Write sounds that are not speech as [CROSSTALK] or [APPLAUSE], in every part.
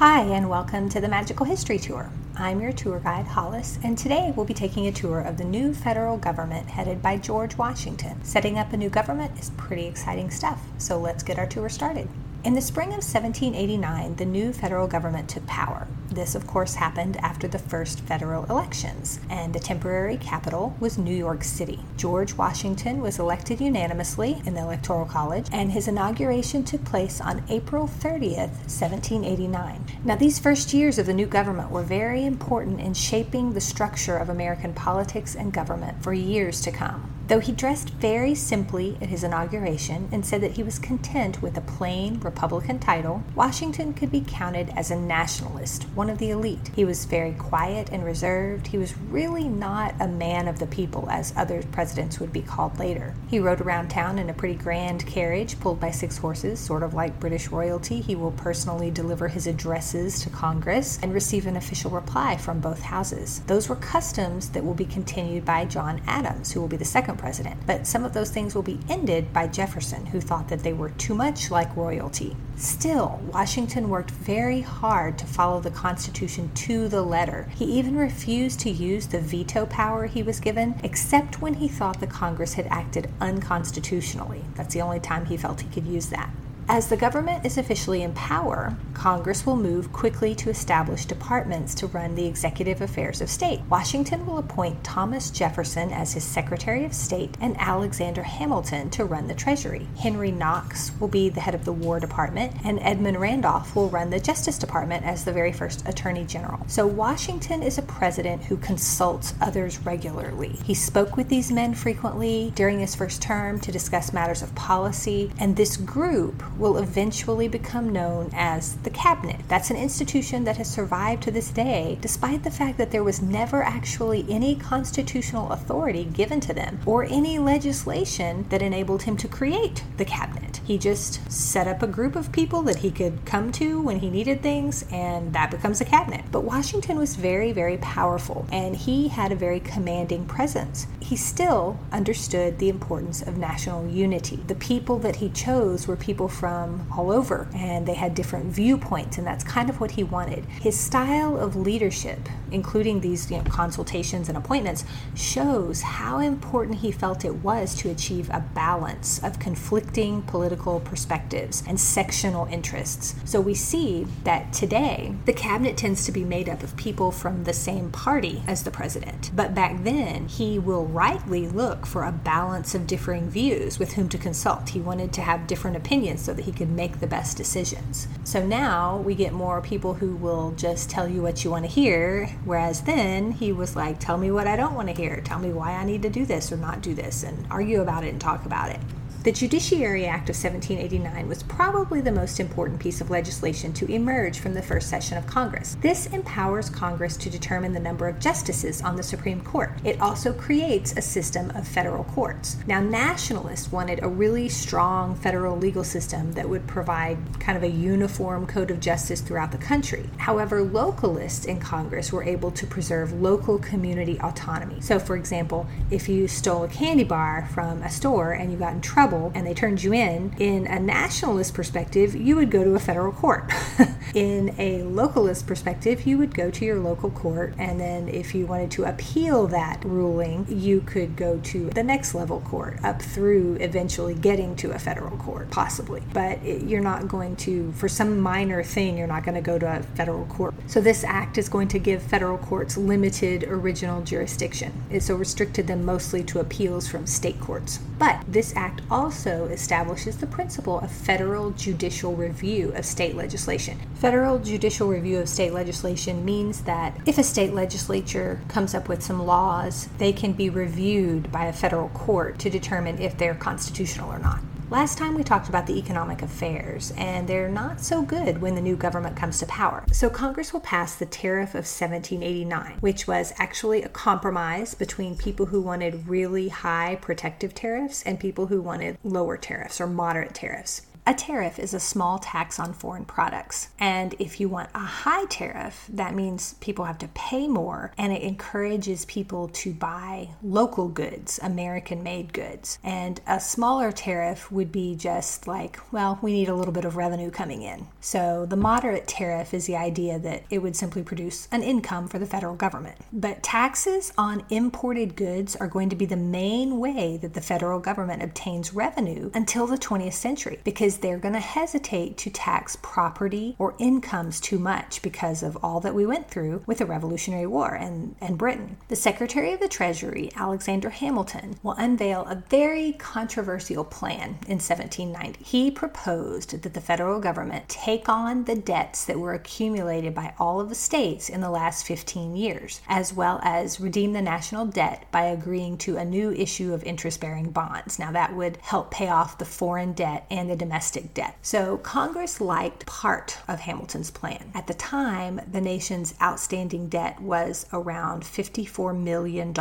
Hi, and welcome to the Magical History Tour. I'm your tour guide, Hollis, and today we'll be taking a tour of the new federal government headed by George Washington. Setting up a new government is pretty exciting stuff, so let's get our tour started. In the spring of 1789, the new federal government took power. This, of course, happened after the first federal elections, and the temporary capital was New York City. George Washington was elected unanimously in the Electoral College, and his inauguration took place on April 30th, 1789. Now, these first years of the new government were very important in shaping the structure of American politics and government for years to come. Though he dressed very simply at his inauguration and said that he was content with a plain Republican title, Washington could be counted as a nationalist, one of the elite. He was very quiet and reserved. He was really not a man of the people, as other presidents would be called later. He rode around town in a pretty grand carriage pulled by six horses, sort of like British royalty. He will personally deliver his addresses to Congress and receive an official reply from both houses. Those were customs that will be continued by John Adams, who will be the second president. But some of those things will be ended by Jefferson, who thought that they were too much like royalty. Still, Washington worked very hard to follow the Constitution to the letter. He even refused to use the veto power he was given, except when he thought the Congress had acted unconstitutionally. That's the only time he felt he could use that. As the government is officially in power, Congress will move quickly to establish departments to run the executive affairs of state. Washington will appoint Thomas Jefferson as his Secretary of State and Alexander Hamilton to run the Treasury. Henry Knox will be the head of the War Department, and Edmund Randolph will run the Justice Department as the very first Attorney General. So Washington is a president who consults others regularly. He spoke with these men frequently during his first term to discuss matters of policy, and this group will eventually become known as the Cabinet. That's an institution that has survived to this day, despite the fact that there was never actually any constitutional authority given to them or any legislation that enabled him to create the Cabinet. He just set up a group of people that he could come to when he needed things, and that becomes a cabinet. But Washington was very, very powerful, and he had a very commanding presence. He still understood the importance of national unity. The people that he chose were people from all over, and they had different viewpoints, and that's kind of what he wanted. His style of leadership, including these you know, consultations and appointments, shows how important he felt it was to achieve a balance of conflicting political perspectives and sectional interests. So we see that today the cabinet tends to be made up of people from the same party as the president, but back then he will rightly look for a balance of differing views with whom to consult. He wanted to have different opinions so that he could make the best decisions. So now we get more people who will just tell you what you want to hear, whereas then he was like, tell me what I don't want to hear, tell me why I need to do this or not do this, and argue about it and talk about it. The Judiciary Act of 1789 was probably the most important piece of legislation to emerge from the first session of Congress. This empowers Congress to determine the number of justices on the Supreme Court. It also creates a system of federal courts. Now, nationalists wanted a really strong federal legal system that would provide kind of a uniform code of justice throughout the country. However, localists in Congress were able to preserve local community autonomy. So, for example, if you stole a candy bar from a store and you got in trouble, trouble and they turned you in, in a nationalist perspective, you would go to a federal court. [LAUGHS] in a localist perspective, you would go to your local court, and then if you wanted to appeal that ruling, you could go to the next level court up through eventually getting to a federal court, possibly. But it, you're not going to, for some minor thing, you're not going to go to a federal court. So this act is going to give federal courts limited original jurisdiction. It so restricted them mostly to appeals from state courts. But this act also establishes the principle of federal judicial review of state legislation. Federal judicial review of state legislation means that if a state legislature comes up with some laws, they can be reviewed by a federal court to determine if they're constitutional or not. Last time we talked about the economic affairs, and they're not so good when the new government comes to power. So Congress will pass the Tariff of 1789, which was actually a compromise between people who wanted really high protective tariffs and people who wanted lower tariffs or moderate tariffs A tariff is a small tax on foreign products. And if you want a high tariff, that means people have to pay more and it encourages people to buy local goods, American made goods. And a smaller tariff would be just like, well, we need a little bit of revenue coming in. So the moderate tariff is the idea that it would simply produce an income for the federal government. But taxes on imported goods are going to be the main way that the federal government obtains revenue until the 20th century because they're going to hesitate to tax property or incomes too much because of all that we went through with the Revolutionary War and, and Britain. The Secretary of the Treasury, Alexander Hamilton, will unveil a very controversial plan in 1790. He proposed that the federal government take on the debts that were accumulated by all of the states in the last 15 years, as well as redeem the national debt by agreeing to a new issue of interest bearing bonds. Now, that would help pay off the foreign debt and the domestic debt. So, Congress liked part of Hamilton's plan. At the time, the nation's outstanding debt was around $54 million.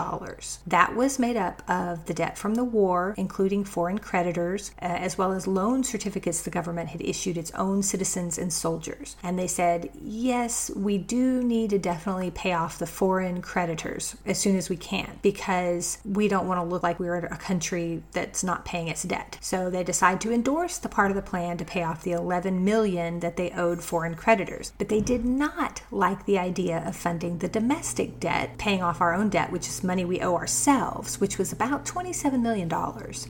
That was made up of the debt from the war, including foreign creditors, uh, as well as loan certificates the government had issued its own citizens and soldiers. And they said, yes, we do need to definitely pay off the foreign creditors as soon as we can because we don't want to look like we're a country that's not paying its debt. So they decide to endorse the part of the plan to pay off the 11 million that they owed foreign creditors. But they did not like the idea of funding the domestic debt, paying off our own debt, which is money we owe ourselves, which was about $27 million.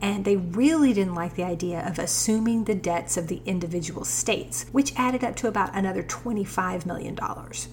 And they really didn't like the idea of assuming the debts of the individual states, which added up to about another $25 million.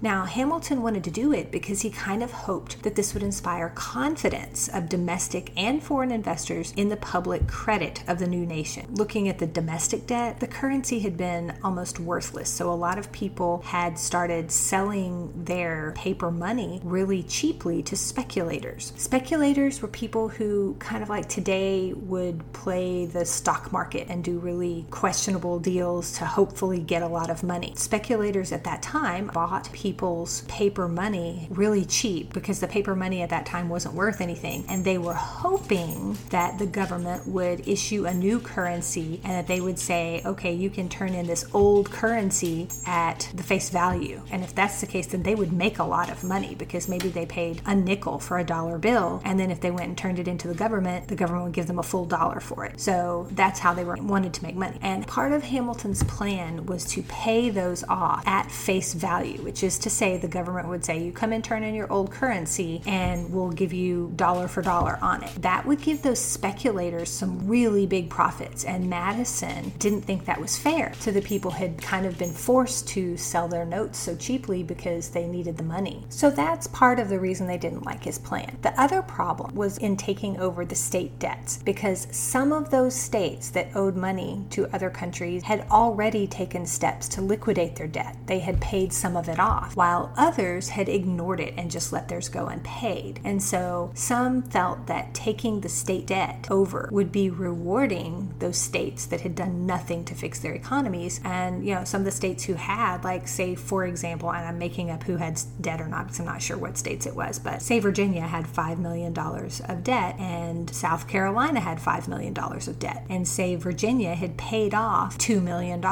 Now, Hamilton wanted to do it because he kind of hoped that this would inspire confidence of domestic and foreign investors in the public credit of the new nation. Looking at the domestic debt, the currency had been almost worthless. So a lot of people had started selling their paper money really cheaply to speculators. Speculators were people who, kind of like today, would play the stock market and do really questionable deals to hopefully get a lot of money. Speculators at that time bought people's paper money really cheap because the paper money at that time wasn't worth anything. And they were hoping that the government would issue a new currency and that they would say, okay, you can turn in this old currency at the face value. And if that's the case, then they would make a lot of money because maybe they paid a nickel for a dollar bill. And then if they went and turned it into the government, the government would give them a full dollar for it. So that's how they were wanted to make money. And part of Hamilton's plan was to pay those off at face value, which is to say the government would say, you come and turn in your old currency and we'll give you dollar for dollar on it. That would give those speculators some really big profits. And Madison didn't think that was fair. So the people who had kind of been forced to sell their notes so cheaply because they needed the money. So that's part of the reason they didn't like his plan. The other problem was in taking over the state debts because some of those states that owed money to other countries had already taken steps to liquidate their debt. They had paid some of it off, while others had ignored it and just let theirs go unpaid. And so some felt that taking the state debt over would be rewarding those states that had done nothing to fix their economies. And, you know, some of the states who had, like, say, for example, and I'm making up who had debt or not because I'm not sure what states it was, but say Virginia had $5 million of debt and South Carolina had $5 million of debt. And say Virginia had paid off $2 million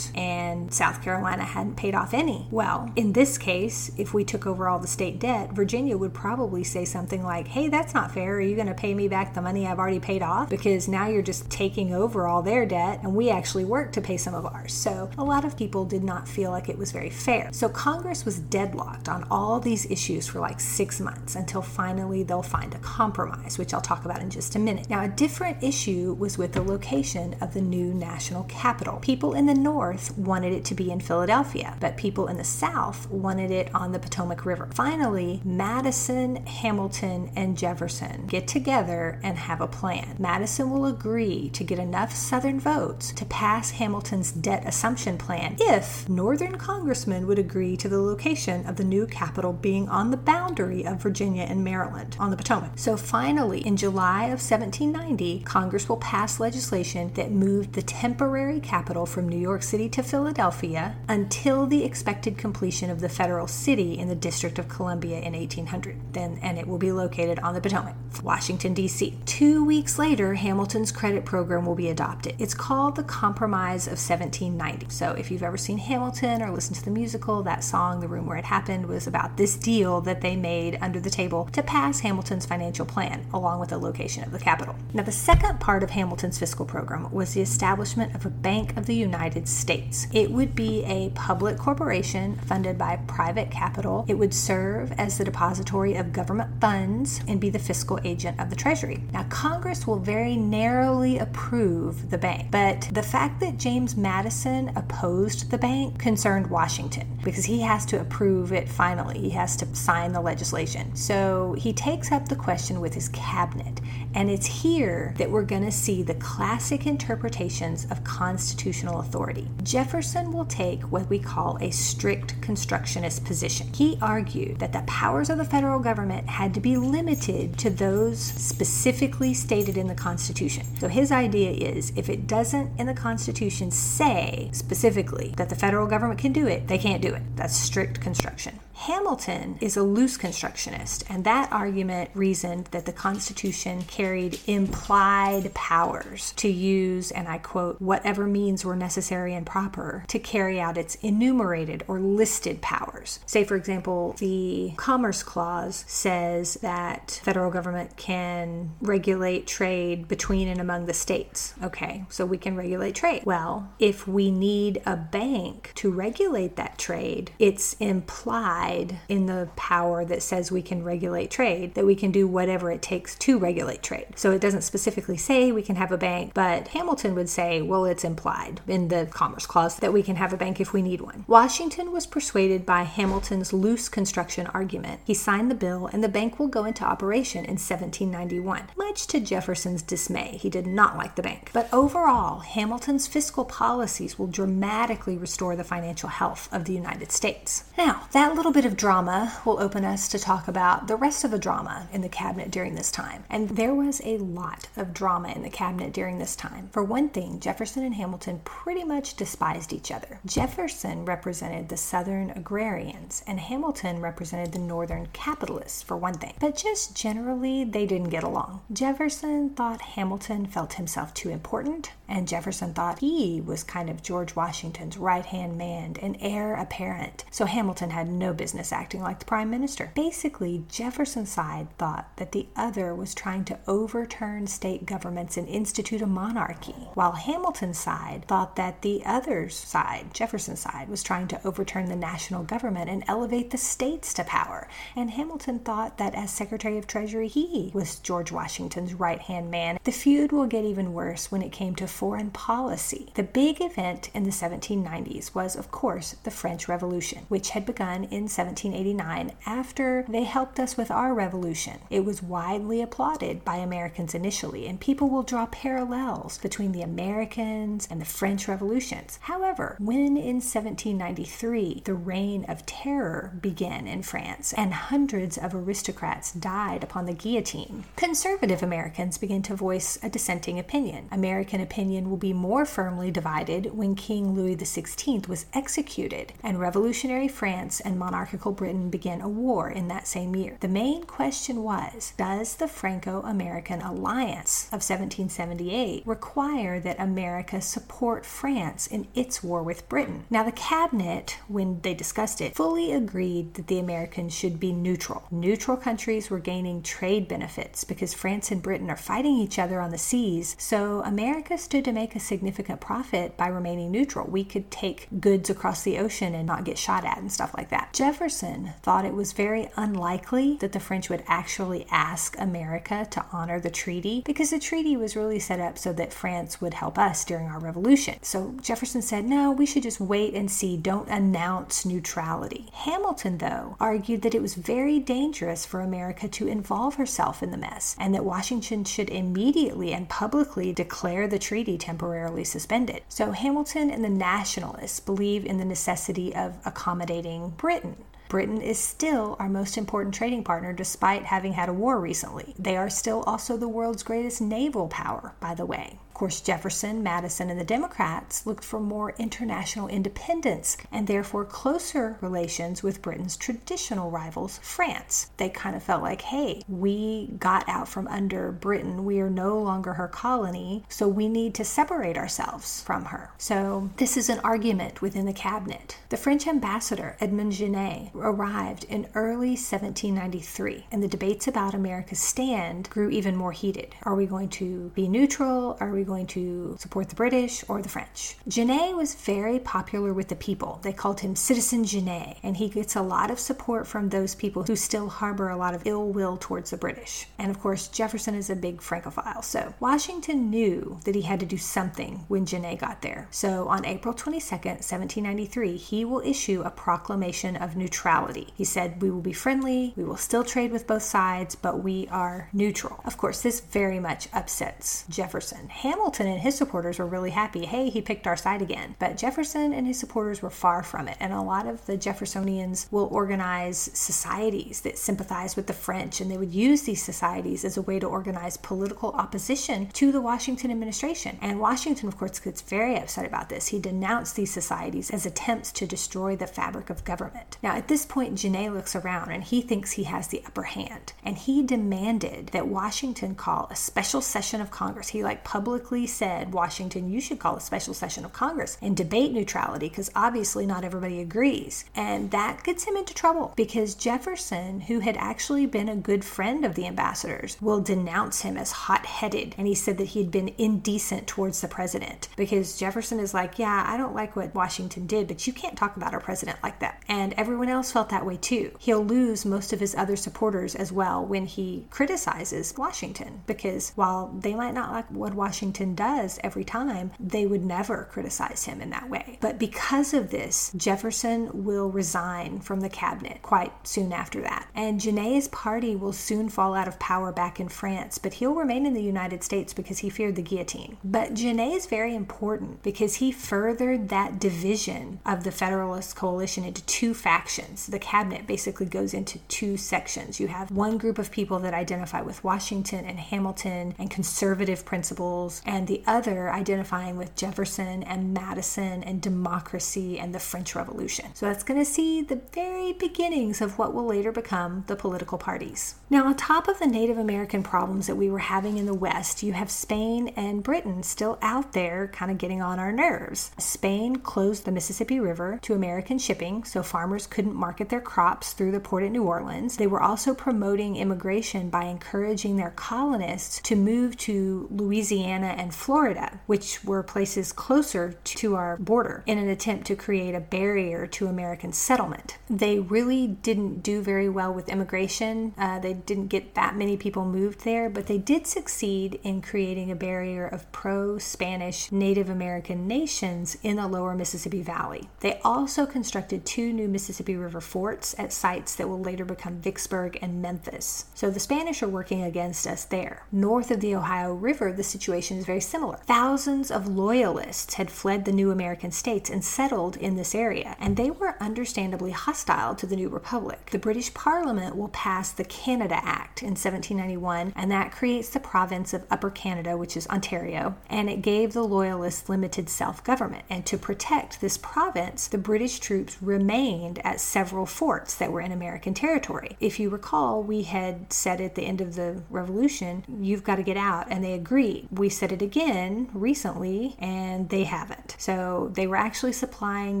and South Carolina hadn't paid off any. Well, in this case, if we took over all the state debt, Virginia would probably say something like, hey, that's not fair. Are you going to pay me back the money I've already paid off? Because now you're just taking over all their debt and we actually worked to pay some of ours. So a lot of people did not feel like it was very fair. So Congress was deadlocked on all these issues for like six months until finally they'll find a compromise, which I'll talk about in just a minute. Now, a different issue was with the location of the new national capital. People in the North wanted it to be in Philadelphia, but people in the South wanted it on the Potomac River. Finally, Madison, Hamilton, and Jefferson get together and have a plan. Madison will agree to get enough Southern votes to pass Hamilton's debt assumption plan if Northern congressmen would agree to the location of the new capital being on the boundary of Virginia and Maryland on the Potomac. So finally, in July of 1790, Congress will pass legislation that moved the temporary capital from New York City to Philadelphia until the expected completion of the federal city in the District of Columbia in 1800. Then, and it will be located on the Potomac, Washington, D.C. Two weeks later, Hamilton's credit program will be adopted. It's called called the Compromise of 1790. So, if you've ever seen Hamilton or listened to the musical, that song, The Room Where It Happened, was about this deal that they made under the table to pass Hamilton's financial plan, along with the location of the capital. Now, the second part of Hamilton's fiscal program was the establishment of a Bank of the United States. It would be a public corporation funded by private capital. It would serve as the depository of government funds and be the fiscal agent of the Treasury. Now, Congress will very narrowly approve the bank, but the fact that James Madison opposed the bank concerned Washington because he has to approve it finally. He has to sign the legislation. So he takes up the question with his cabinet, and it's here that we're going to see the classic interpretations of constitutional authority. Jefferson will take what we call a strict constructionist position. He argued that the powers of the federal government had to be limited to those specifically stated in the Constitution. So his idea is if it doesn't in the Constitution say specifically that the federal government can do it, they can't do it. That's strict construction. Hamilton is a loose constructionist, and that argument reasoned that the Constitution carried implied powers to use, and I quote, whatever means were necessary and proper to carry out its enumerated or listed powers. Say, for example, the Commerce Clause says that federal government can regulate trade between and among the states. Okay, so we can regulate trade. Well, if we need a bank to regulate that trade, it's implied in the power that says we can regulate trade, that we can do whatever it takes to regulate trade. So it doesn't specifically say we can have a bank, but Hamilton would say, well, it's implied in the Commerce Clause that we can have a bank if we need one. Washington was persuaded by Hamilton's loose construction argument. He signed the bill, and the bank will go into operation in 1791, much to Jefferson's dismay. He did not like the bank. But overall, Hamilton's fiscal policies will dramatically restore the financial health of the United States. Now, that little bit of drama will open us to talk about the rest of the drama in the cabinet during this time. And there was a lot of drama in the cabinet during this time. For one thing, Jefferson and Hamilton pretty much despised each other. Jefferson represented the Southern agrarians, and Hamilton represented the Northern capitalists, for one thing. But just generally, they didn't get along. Jefferson thought Hamilton felt himself too important, and Jefferson thought he was kind of George Washington's right hand man and heir apparent. So Hamilton had no business business acting like the prime minister. Basically, Jefferson's side thought that the other was trying to overturn state governments and institute a monarchy, while Hamilton's side thought that the other's side, Jefferson's side, was trying to overturn the national government and elevate the states to power. And Hamilton thought that as Secretary of Treasury, he was George Washington's right hand man. The feud will get even worse when it came to foreign policy. The big event in the 1790s was, of course, the French Revolution, which had begun in 1789 after they helped us with our revolution. It was widely applauded by Americans initially, and people will draw parallels between the Americans and the French revolutions. However, when in 1793 the reign of terror began in France and hundreds of aristocrats died upon the guillotine, conservative Americans began to voice a dissenting opinion. American opinion will be more firmly divided when King Louis XVI was executed and revolutionary France and monarchy monarchical Britain began a war in that same year. The main question was Does the Franco American alliance of 1778 require that America support France in its war with Britain? Now, the cabinet, when they discussed it, fully agreed that the Americans should be neutral. Neutral countries were gaining trade benefits because France and Britain are fighting each other on the seas, so America stood to make a significant profit by remaining neutral. We could take goods across the ocean and not get shot at and stuff like that. Jeff Jefferson thought it was very unlikely that the French would actually ask America to honor the treaty because the treaty was really set up so that France would help us during our revolution. So Jefferson said, no, we should just wait and see, don't announce neutrality. Hamilton, though, argued that it was very dangerous for America to involve herself in the mess and that Washington should immediately and publicly declare the treaty temporarily suspended. So Hamilton and the nationalists believe in the necessity of accommodating Britain Britain is still our most important trading partner despite having had a war recently. They are still also the world's greatest naval power, by the way. Of course, Jefferson, Madison, and the Democrats looked for more international independence and therefore closer relations with Britain's traditional rivals, France. They kind of felt like, hey, we got out from under Britain. We are no longer her colony, so we need to separate ourselves from her. So, this is an argument within the cabinet. The French ambassador, Edmond Genet, arrived in early 1793, and the debates about America's stand grew even more heated. Are we going to be neutral? Are we going to support the British or the French? Genet was very popular with the people. They called him Citizen Genet, and he gets a lot of support from those people who still harbor a lot of ill will towards the British. And of course, Jefferson is a big Francophile, so Washington knew that he had to do something when Genet got there. So on April 22nd, 1793, he will issue a proclamation of neutrality. He said, We will be friendly, we will still trade with both sides, but we are neutral. Of course, this very much upsets Jefferson. Hamilton and his supporters were really happy. Hey, he picked our side again. But Jefferson and his supporters were far from it. And a lot of the Jeffersonians will organize societies that sympathize with the French, and they would use these societies as a way to organize political opposition to the Washington administration. And Washington, of course, gets very upset about this. He denounced these societies as attempts to destroy the fabric of government. Now, at this point, Genet looks around and he thinks he has the upper hand. And he demanded that Washington call a special session of Congress. He like publicly said, Washington, you should call a special session of Congress and debate neutrality because obviously not everybody agrees. And that gets him into trouble because Jefferson, who had actually been a good friend of the ambassadors, will denounce him as hot headed. And he said that he had been indecent towards the president because Jefferson is like, Yeah, I don't like what Washington did, but you can't talk about our president like that. And everyone else felt that way too. He'll lose most of his other supporters as well when he criticizes Washington because while they might not like what Washington does every time, they would never criticize him in that way. But because of this, Jefferson will resign from the cabinet quite soon after that. And Genet's party will soon fall out of power back in France, but he'll remain in the United States because he feared the guillotine. But Genet is very important because he furthered that division of the Federalist coalition into two factions. The cabinet basically goes into two sections. You have one group of people that identify with Washington and Hamilton and conservative principles, and the other identifying with Jefferson and Madison and democracy and the French Revolution. So that's going to see the very beginnings of what will later become the political parties. Now, on top of the Native American problems that we were having in the West, you have Spain and Britain still out there kind of getting on our nerves. Spain closed the Mississippi River to American shipping, so farmers couldn't market their crops through the port at New Orleans. They were also promoting immigration by encouraging their colonists to move to Louisiana and Florida, which were places closer to our border, in an attempt to create a barrier to American settlement. They really didn't do very well with immigration. Uh, they didn't get that many people moved there, but they did succeed in creating a barrier of pro Spanish Native American nations in the lower Mississippi Valley. They also constructed two new Mississippi River forts at sites that will later become Vicksburg and Memphis. So the Spanish are working against us there. North of the Ohio River, the situation very similar. Thousands of loyalists had fled the new American states and settled in this area, and they were understandably hostile to the new republic. The British Parliament will pass the Canada Act in 1791, and that creates the province of Upper Canada, which is Ontario, and it gave the loyalists limited self government. And to protect this province, the British troops remained at several forts that were in American territory. If you recall, we had said at the end of the revolution, you've got to get out, and they agreed. We said it again recently, and they haven't. So they were actually supplying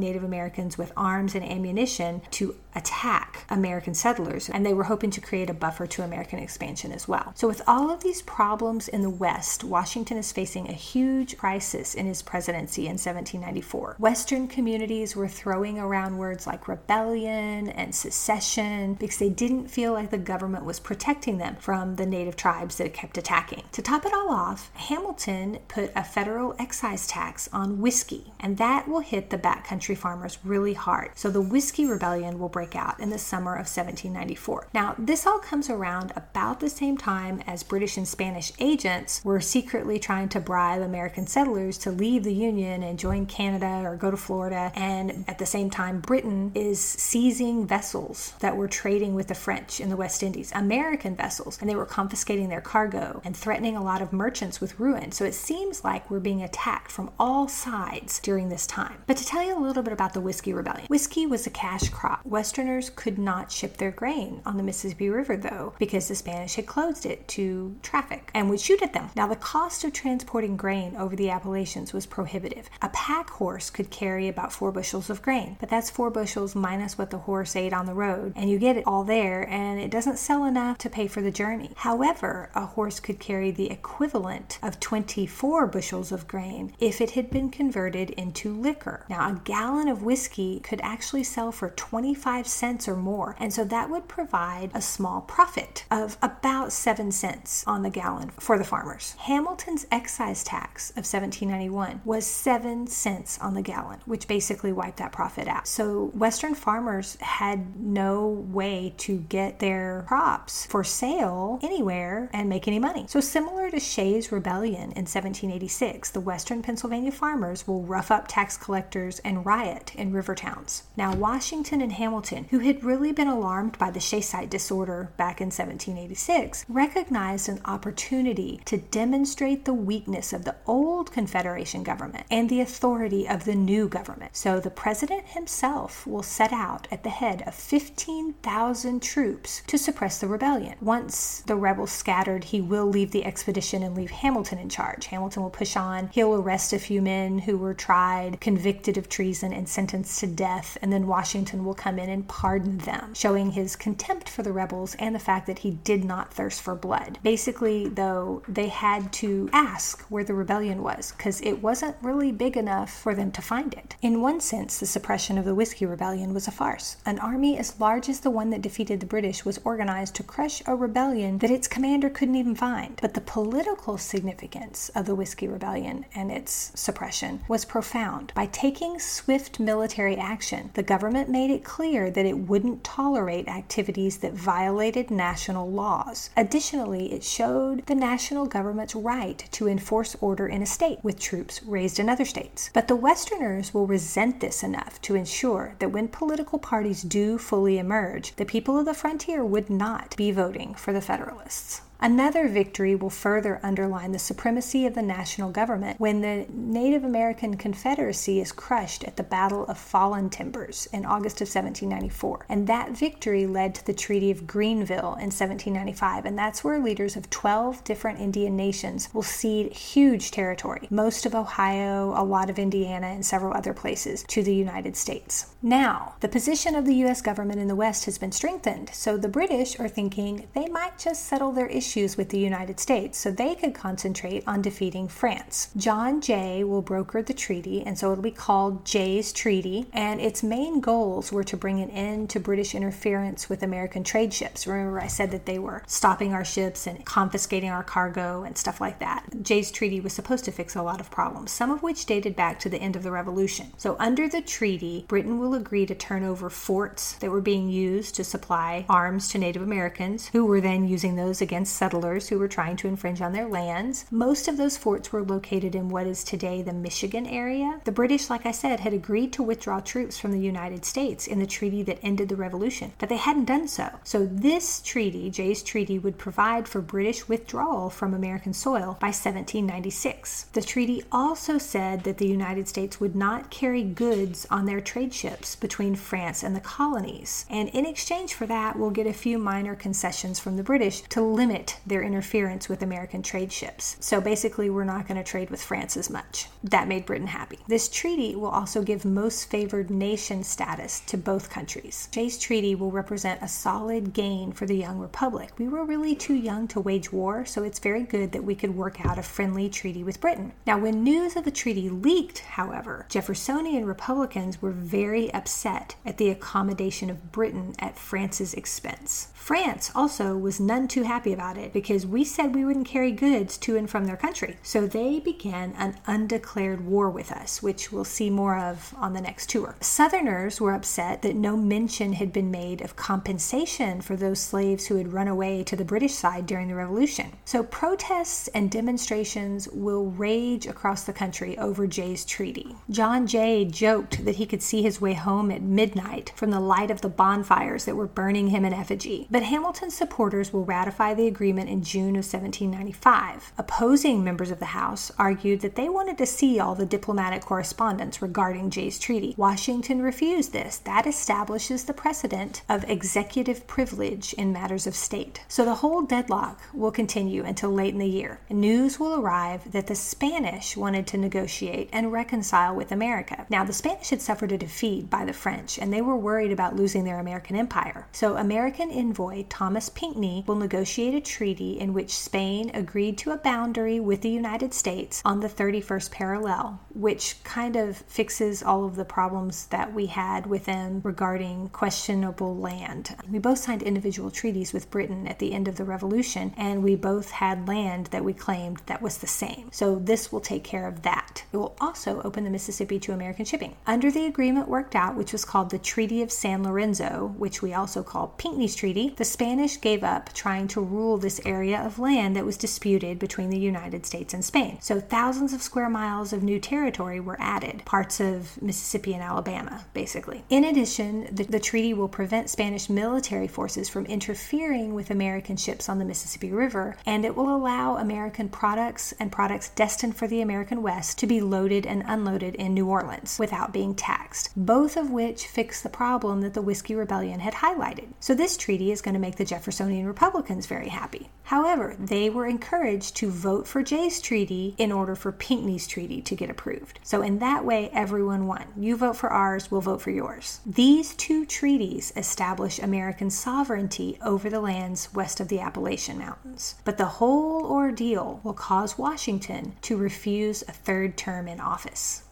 Native Americans with arms and ammunition to attack American settlers, and they were hoping to create a buffer to American expansion as well. So, with all of these problems in the West, Washington is facing a huge crisis in his presidency in 1794. Western communities were throwing around words like rebellion and secession because they didn't feel like the government was protecting them from the native tribes that kept attacking. To top it all off, Hamilton put a federal excise tax on whiskey, and that will hit the backcountry farmers really hard. So, the whiskey rebellion will break break out in the summer of 1794. Now, this all comes around about the same time as British and Spanish agents were secretly trying to bribe American settlers to leave the Union and join Canada or go to Florida. And at the same time, Britain is seizing vessels that were trading with the French in the West Indies, American vessels, and they were confiscating their cargo and threatening a lot of merchants with ruin. So it seems like we're being attacked from all sides during this time. But to tell you a little bit about the Whiskey Rebellion, whiskey was a cash crop. Westerners could not ship their grain on the Mississippi River, though, because the Spanish had closed it to traffic and would shoot at them. Now, the cost of transporting grain over the Appalachians was prohibitive. A pack horse could carry about four bushels of grain, but that's four bushels minus what the horse ate on the road, and you get it all there, and it doesn't sell enough to pay for the journey. However, a horse could carry the equivalent of 24 bushels of grain if it had been converted into liquor. Now, a gallon of whiskey could actually sell for 25 cents or more, and so that would provide a small profit of about 7 cents on the gallon for the farmers. Hamilton's excise tax of 1791 was 7 cents on the gallon, which basically wiped that profit out. So, Western farmers had no way to get their crops for sale anywhere and make any money. So, similar to Shays' Rebellion in 1786, the Western Pennsylvania farmers will rough up tax collectors and riot in river towns. Now, Washington and Hamilton, who had really been alarmed by the Shaysite disorder back in 1786, recognized an opportunity to demonstrate the weakness of the old Confederation government and the authority of the new government. So, the president himself will set out at the head of 15,000 troops to suppress the rebellion. Once the rebels scattered, he will leave the expedition and leave Hamilton in charge. Hamilton will push on. He'll arrest a few men who were tried, convicted of treason, and sentenced to death, and then Washington will come in and pardon them, showing his contempt for the rebels and the fact that he did not thirst for blood. Basically, though, they had to ask where the rebellion was because it wasn't really big enough for them to find it. In one sense, the suppression of the Whiskey Rebellion was a farce. An army as large as the one that defeated the British was organized to crush a rebellion that its commander couldn't even find. But the political significance of the Whiskey Rebellion and its suppression was profound. By taking swift military action, the government made it clear that it wouldn't tolerate activities that violated national laws. Additionally, it showed the national government's right to enforce order in a state with troops raised in other states. But the Westerners will resent this enough to ensure that when political parties do fully emerge, the people of the frontier would not be voting for the Federalists. Another victory will further underline the supremacy of the national government when the Native American Confederacy is crushed at the Battle of Fallen Timbers in August of 1794. And that victory led to the Treaty of Greenville in 1795, and that's where leaders of 12 different Indian nations will cede huge territory, most of Ohio, a lot of Indiana, and several other places, to the United States. Now, the position of the U.S. government in the West has been strengthened, so the British are thinking they might just settle their issues issues with the United States so they could concentrate on defeating France. John Jay will broker the treaty, and so it'll be called Jay's Treaty, and its main goals were to bring an end to British interference with American trade ships. Remember, I said that they were stopping our ships and confiscating our cargo and stuff like that. Jay's Treaty was supposed to fix a lot of problems, some of which dated back to the end of the Revolution. So, under the treaty, Britain will agree to turn over forts that were being used to supply arms to Native Americans, who were then using those against settlers who were trying to infringe on their lands. Most of those forts were located in what is today the Michigan area. The British, like I said, had agreed to withdraw troops from the United States in the treaty that ended the Revolution, but they hadn't done so. So, this treaty, Jay's Treaty, would provide for British withdrawal from American soil by 1796. The treaty also said that the United States would not carry goods on their trade ships between France and the colonies. And in exchange for that, we'll get a few minor concessions from the British to limit limit their interference with American trade ships. So basically, we're not going to trade with France as much. That made Britain happy. This treaty will also give most favored nation status to both countries. Jay's treaty will represent a solid gain for the young republic. We were really too young to wage war, so it's very good that we could work out a friendly treaty with Britain. Now, when news of the treaty leaked, however, Jeffersonian Republicans were very upset at the accommodation of Britain at France's expense. France also was none too happy about it because we said we wouldn't carry goods to and from their country. So they began an undeclared war with us, which we'll see more of on the next tour. Southerners were upset that no mention had been made of compensation for those slaves who had run away to the British side during the Revolution. So protests and demonstrations will rage across the country over Jay's treaty. John Jay joked that he could see his way home at midnight from the light of the bonfires that were burning him in effigy. But Hamilton's supporters will ratify the agreement in June of 1795. Opposing members of the House argued that they wanted to see all the diplomatic correspondence regarding Jay's treaty. Washington refused this. That establishes the precedent of executive privilege in matters of state. So the whole deadlock will continue until late in the year. News will arrive that the Spanish wanted to negotiate and reconcile with America. Now, the Spanish had suffered a defeat by the French, and they were worried about losing their American empire. So, American envoy Thomas Pinckney will negotiate a treaty in which Spain agreed to a boundary with the United States on the 31st parallel, which kind of fixes all of the problems that we had with them regarding questionable land. We both signed individual treaties with Britain at the end of the Revolution, and we both had land that we claimed that was the same. So, this will take care of that. It will also open the Mississippi to American shipping. Under the agreement worked out, which was called the Treaty of San Lorenzo, which we also call Pinckney's Treaty, the Spanish gave up trying to rule this area of land that was disputed between the United States and Spain. So thousands of square miles of new territory were added, parts of Mississippi and Alabama, basically. In addition, the, the treaty will prevent Spanish military forces from interfering with American ships on the Mississippi River, and it will allow American products and products destined for the American West to be loaded and unloaded in New Orleans without being taxed, both of which fix the problem that the Whiskey Rebellion had highlighted. So, this treaty is going to make the Jeffersonian Republicans very happy. However, they were encouraged to vote for Jay's treaty in order for Pinckney's treaty to get approved. So, in that way, everyone won. You vote for ours, we'll vote for yours. These two treaties establish American sovereignty over the lands west of the Appalachian Mountains. But the whole ordeal will cause Washington to refuse a third term in office.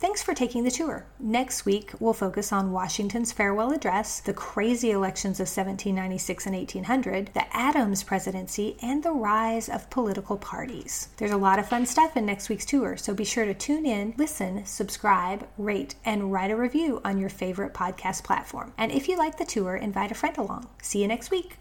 Thanks for taking the tour. Next week, we'll focus on Washington's farewell address, the crazy elections of 1796 and 1800, the Adams presidency, and the rise of political parties. There's a lot of fun stuff in next week's tour, so be sure to tune in, listen, subscribe, rate, and write a review on your favorite podcast platform. And if you like the tour, invite a friend along. See you next week.